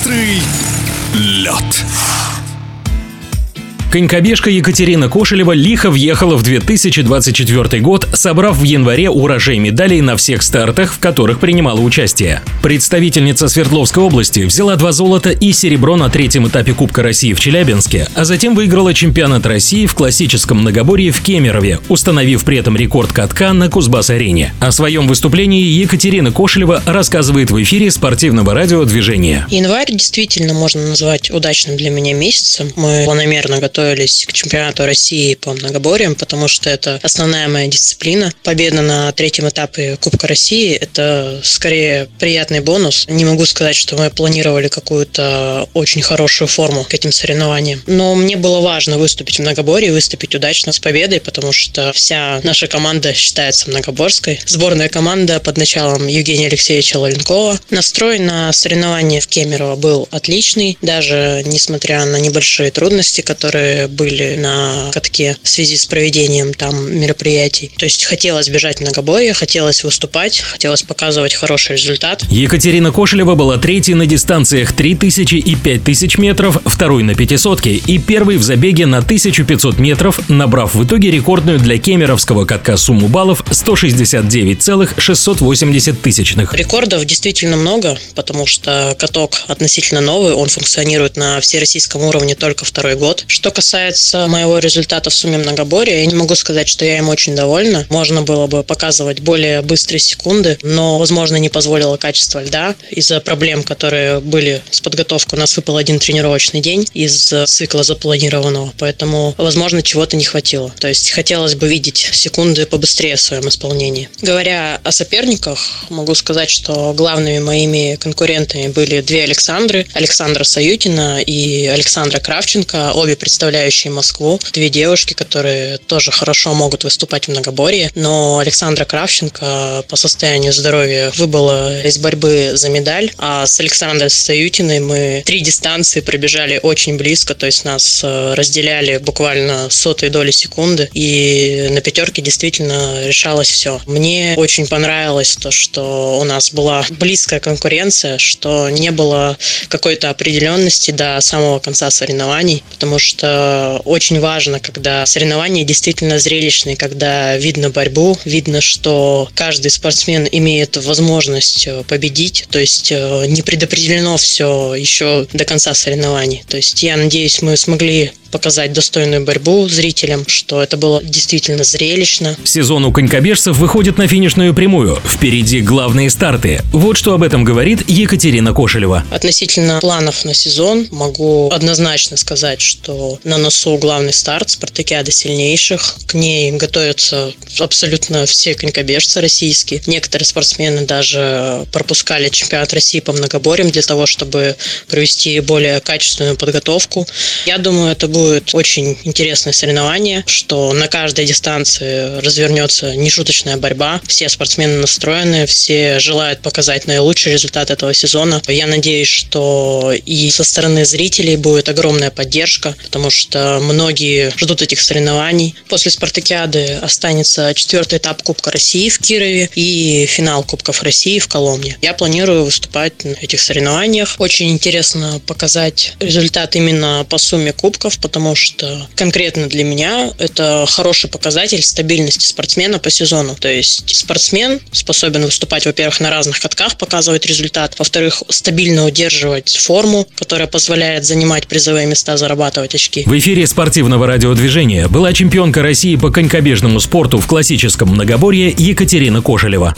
Быстрый лед. Конькобежка Екатерина Кошелева лихо въехала в 2024 год, собрав в январе урожай медалей на всех стартах, в которых принимала участие. Представительница Свердловской области взяла два золота и серебро на третьем этапе Кубка России в Челябинске, а затем выиграла чемпионат России в классическом многоборье в Кемерове, установив при этом рекорд катка на Кузбасс-арене. О своем выступлении Екатерина Кошелева рассказывает в эфире спортивного радио «Движение». Январь действительно можно назвать удачным для меня месяцем. Мы планомерно готовы готовились к чемпионату России по многоборьям, потому что это основная моя дисциплина. Победа на третьем этапе Кубка России – это скорее приятный бонус. Не могу сказать, что мы планировали какую-то очень хорошую форму к этим соревнованиям. Но мне было важно выступить в многоборье, выступить удачно с победой, потому что вся наша команда считается многоборской. Сборная команда под началом Евгения Алексеевича Лоленкова. Настрой на соревнования в Кемерово был отличный, даже несмотря на небольшие трудности, которые были на катке в связи с проведением там мероприятий. То есть хотелось бежать многоборье, хотелось выступать, хотелось показывать хороший результат. Екатерина Кошелева была третьей на дистанциях 3000 и 5000 метров, второй на пятисотке и первой в забеге на 1500 метров, набрав в итоге рекордную для кемеровского катка сумму баллов 169,680 тысячных. Рекордов действительно много, потому что каток относительно новый, он функционирует на всероссийском уровне только второй год. Что касается моего результата в сумме многоборья, я не могу сказать, что я им очень довольна. Можно было бы показывать более быстрые секунды, но, возможно, не позволило качество льда из-за проблем, которые были с подготовкой. У нас выпал один тренировочный день из цикла запланированного, поэтому, возможно, чего-то не хватило. То есть хотелось бы видеть секунды побыстрее в своем исполнении. Говоря о соперниках, могу сказать, что главными моими конкурентами были две Александры. Александра Саютина и Александра Кравченко, обе представители представляющие Москву. Две девушки, которые тоже хорошо могут выступать в многоборье. Но Александра Кравченко по состоянию здоровья выбыла из борьбы за медаль. А с Александрой Саютиной мы три дистанции пробежали очень близко. То есть нас э, разделяли буквально сотые доли секунды. И на пятерке действительно решалось все. Мне очень понравилось то, что у нас была близкая конкуренция, что не было какой-то определенности до самого конца соревнований, потому что очень важно, когда соревнования действительно зрелищные, когда видно борьбу, видно, что каждый спортсмен имеет возможность э, победить, то есть э, не предопределено все еще до конца соревнований. То есть я надеюсь, мы смогли показать достойную борьбу зрителям, что это было действительно зрелищно. Сезон у конькобежцев выходит на финишную прямую. Впереди главные старты. Вот что об этом говорит Екатерина Кошелева. Относительно планов на сезон могу однозначно сказать, что на носу главный старт спартакиады сильнейших. К ней готовятся абсолютно все конькобежцы российские. Некоторые спортсмены даже пропускали чемпионат России по многоборьям для того, чтобы провести более качественную подготовку. Я думаю, это будет будет очень интересное соревнование, что на каждой дистанции развернется нешуточная борьба. Все спортсмены настроены, все желают показать наилучший результат этого сезона. Я надеюсь, что и со стороны зрителей будет огромная поддержка, потому что многие ждут этих соревнований. После спартакиады останется четвертый этап Кубка России в Кирове и финал Кубков России в Коломне. Я планирую выступать на этих соревнованиях. Очень интересно показать результат именно по сумме кубков, потому что конкретно для меня это хороший показатель стабильности спортсмена по сезону. То есть спортсмен способен выступать, во-первых, на разных катках, показывать результат, во-вторых, стабильно удерживать форму, которая позволяет занимать призовые места, зарабатывать очки. В эфире спортивного радиодвижения была чемпионка России по конькобежному спорту в классическом многоборье Екатерина Кошелева.